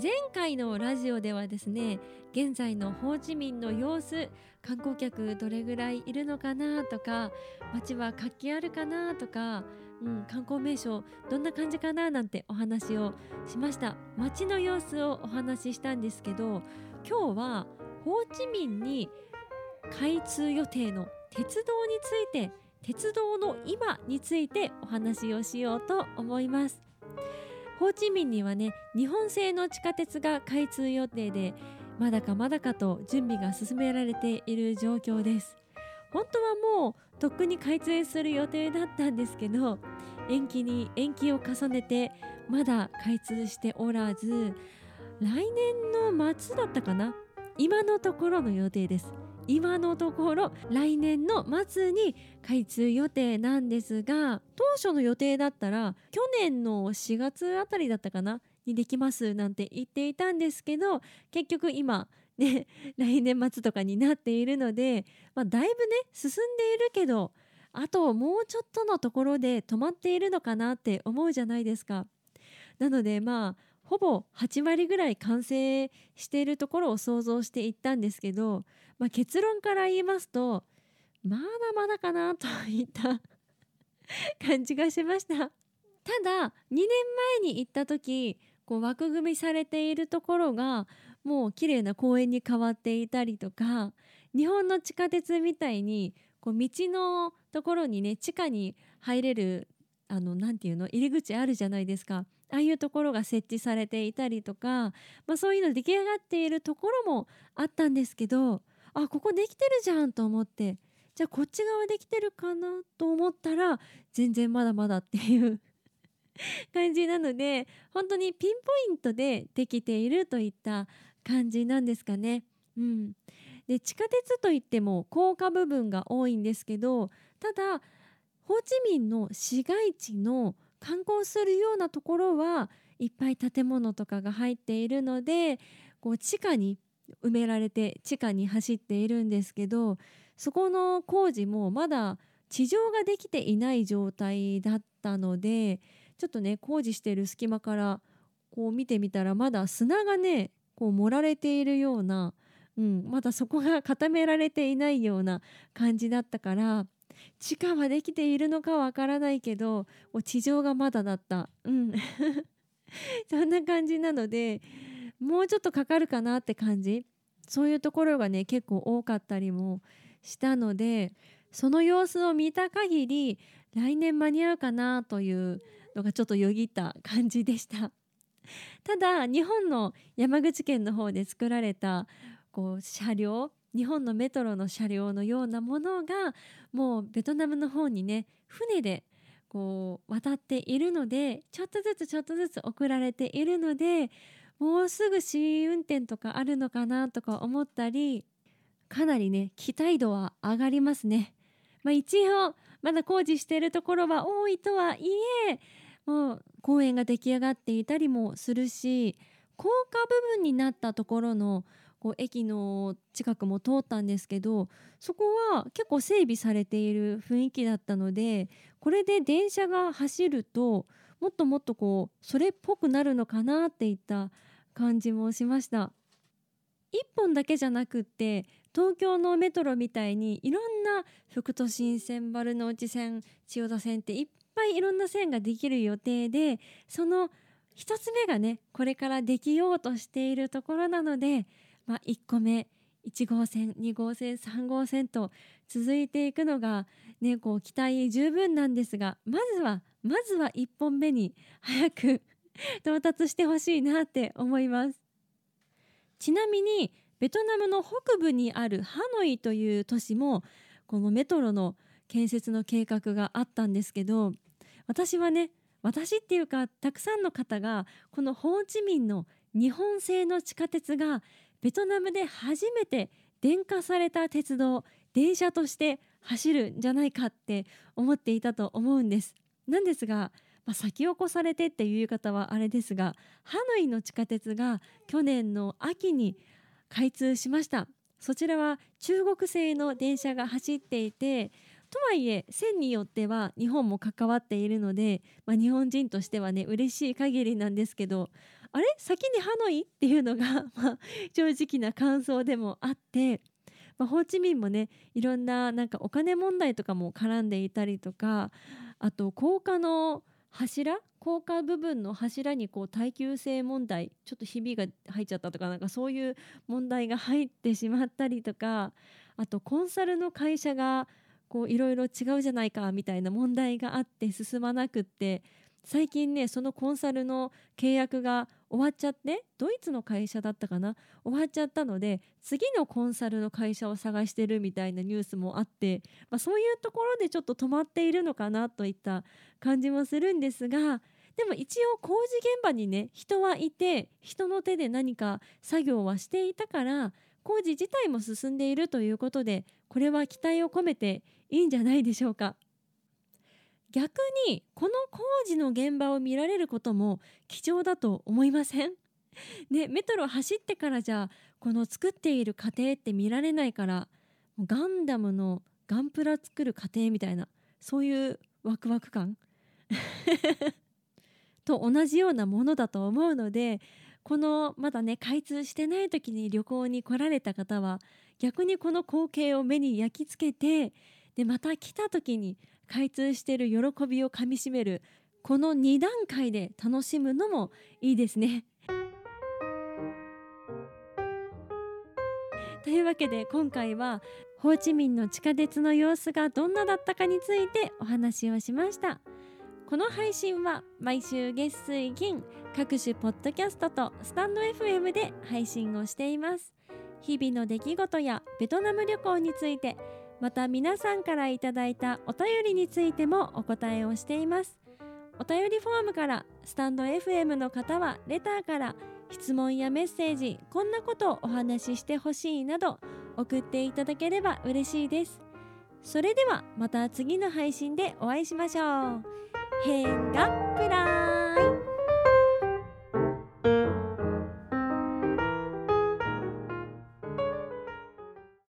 前回のラジオではですね現在のホーチミンの様子観光客どれぐらいいるのかなとか街は活気あるかなとか、うん、観光名所どんな感じかななんてお話をしました。街の様子をお話ししたんですけど今日はホーチミンに開通予定の鉄道について鉄道の今についてお話をしようと思います。ホーチミンにはね日本製の地下鉄が開通予定でまだかまだかと準備が進められている状況です。本当はもうとっくに開通する予定だったんですけど延期に延期を重ねてまだ開通しておらず来年の末だったかな？今のところの予定です。今のところ来年の末に開通予定なんですが当初の予定だったら去年の4月あたりだったかなにできますなんて言っていたんですけど結局今ね 来年末とかになっているので、まあ、だいぶね進んでいるけどあともうちょっとのところで止まっているのかなって思うじゃないですか。なのでまあほぼ8割ぐらい完成しているところを想像していったんですけど、まあ、結論から言いますとまだまだかなといった 感じがしました。ただ2年前に行った時こう枠組みされているところがもう綺麗な公園に変わっていたりとか日本の地下鉄みたいにこう道のところにね地下に入れるあのなていうの入り口あるじゃないですか。ああいうところが設置されていたりとか、まあ、そういうの出来上がっているところもあったんですけどあここできてるじゃんと思ってじゃあこっち側できてるかなと思ったら全然まだまだっていう 感じなので本当にピンポイントでできているといった感じなんですかね。うん、で地下鉄といっても高架部分が多いんですけどただホーチミンの市街地の観光するようなところはいっぱい建物とかが入っているのでこう地下に埋められて地下に走っているんですけどそこの工事もまだ地上ができていない状態だったのでちょっとね工事してる隙間からこう見てみたらまだ砂がねこう盛られているような、うん、まだそこが固められていないような感じだったから地下はできているのかわからないけど地上がまだだった。うん。そんな感じなのでもうちょっとかかるかなって感じ。そういうところがね結構多かったりもしたのでその様子を見た限り来年間に合うかなというのがちょっとよぎった感じでした。ただ日本の山口県の方で作られたこう車両日本のメトロの車両のようなものがもうベトナムの方にね船でこう渡っているのでちょっとずつちょっとずつ送られているのでもうすぐ試運転とかあるのかなとか思ったりかなりね期待度は上がりますね。まあ、一応まだ工事しているところは多いとはいえもう公園が出来上がっていたりもするし高架部分になったところのこう駅の近くも通ったんですけどそこは結構整備されている雰囲気だったのでこれで電車が走るともっともっとこうそれっぽくなるのかなっていった感じもしました。1本だけじゃなくって東京のメトロみたいにいろんな副都心線丸の内線千代田線っていっぱいいろんな線ができる予定でその1つ目がねこれからできようとしているところなのでまあ、1個目1号線2号線3号線と続いていくのが、ね、こう期待十分なんですがまずはまずは1本目に早く 到達してほしいなって思います。ちなみにベトナムの北部にあるハノイという都市もこのメトロの建設の計画があったんですけど私はね私っていうかたくさんの方がこのホーチミンの日本製の地下鉄がベトナムで初めて電化された鉄道電車として走るんじゃないかって思っていたと思うんです。なんですが、まあ、先を越されてっていう方はあれですがハノイの地下鉄が去年の秋に開通しました。そちらは中国製の電車が走っていてとはいえ線によっては日本も関わっているので、まあ、日本人としてはね嬉しい限りなんですけどあれ？先にハノイ？っていうのが、まあ、正直な感想でもあって、まあ、ホーチミンもねいろんななんかお金問題とかも絡んでいたりとかあと高架の柱？高架部分の柱にこう耐久性問題ちょっとひびが入っちゃったとかなんかそういう問題が入ってしまったりとかあとコンサルの会社がこういろいろ違うじゃないかみたいな問題があって進まなくって最近ねそのコンサルの契約が終わっちゃってドイツの会社だったかな？終わっちゃったので次のコンサルの会社を探してるみたいなニュースもあって、まあ、そういうところでちょっと止まっているのかなといった感じもするんですがでも一応工事現場にね人はいて人の手で何か作業はしていたから工事自体も進んでいるということでこれは期待を込めていいんじゃないでしょうか。逆にこの工事の現場を見られることも貴重だと思いません？ね、メトロ走ってからじゃこの作っている過程って見られないからガンダムのガンプラ作る過程みたいなそういうワクワク感？と同じようなものだと思うのでこのまだね開通してない時に旅行に来られた方は逆にこの光景を目に焼き付けてでまた来た時に開通している喜びをかみしめるこの2段階で楽しむのもいいですね。というわけで今回はホーチミンの地下鉄の様子がどんなだったかについてお話をしましたこの配信は毎週月水金各種ポッドキャストとスタンド FM で配信をしています日々の出来事やベトナム旅行についてまた皆さんからいただいたお便りについてもお答えをしています。お便りフォームからスタンド FM の方はレターから質問やメッセージこんなことをお話ししてほしいなど送っていただければ嬉しいです。それではまた次の配信でお会いしましょう。変がプラン。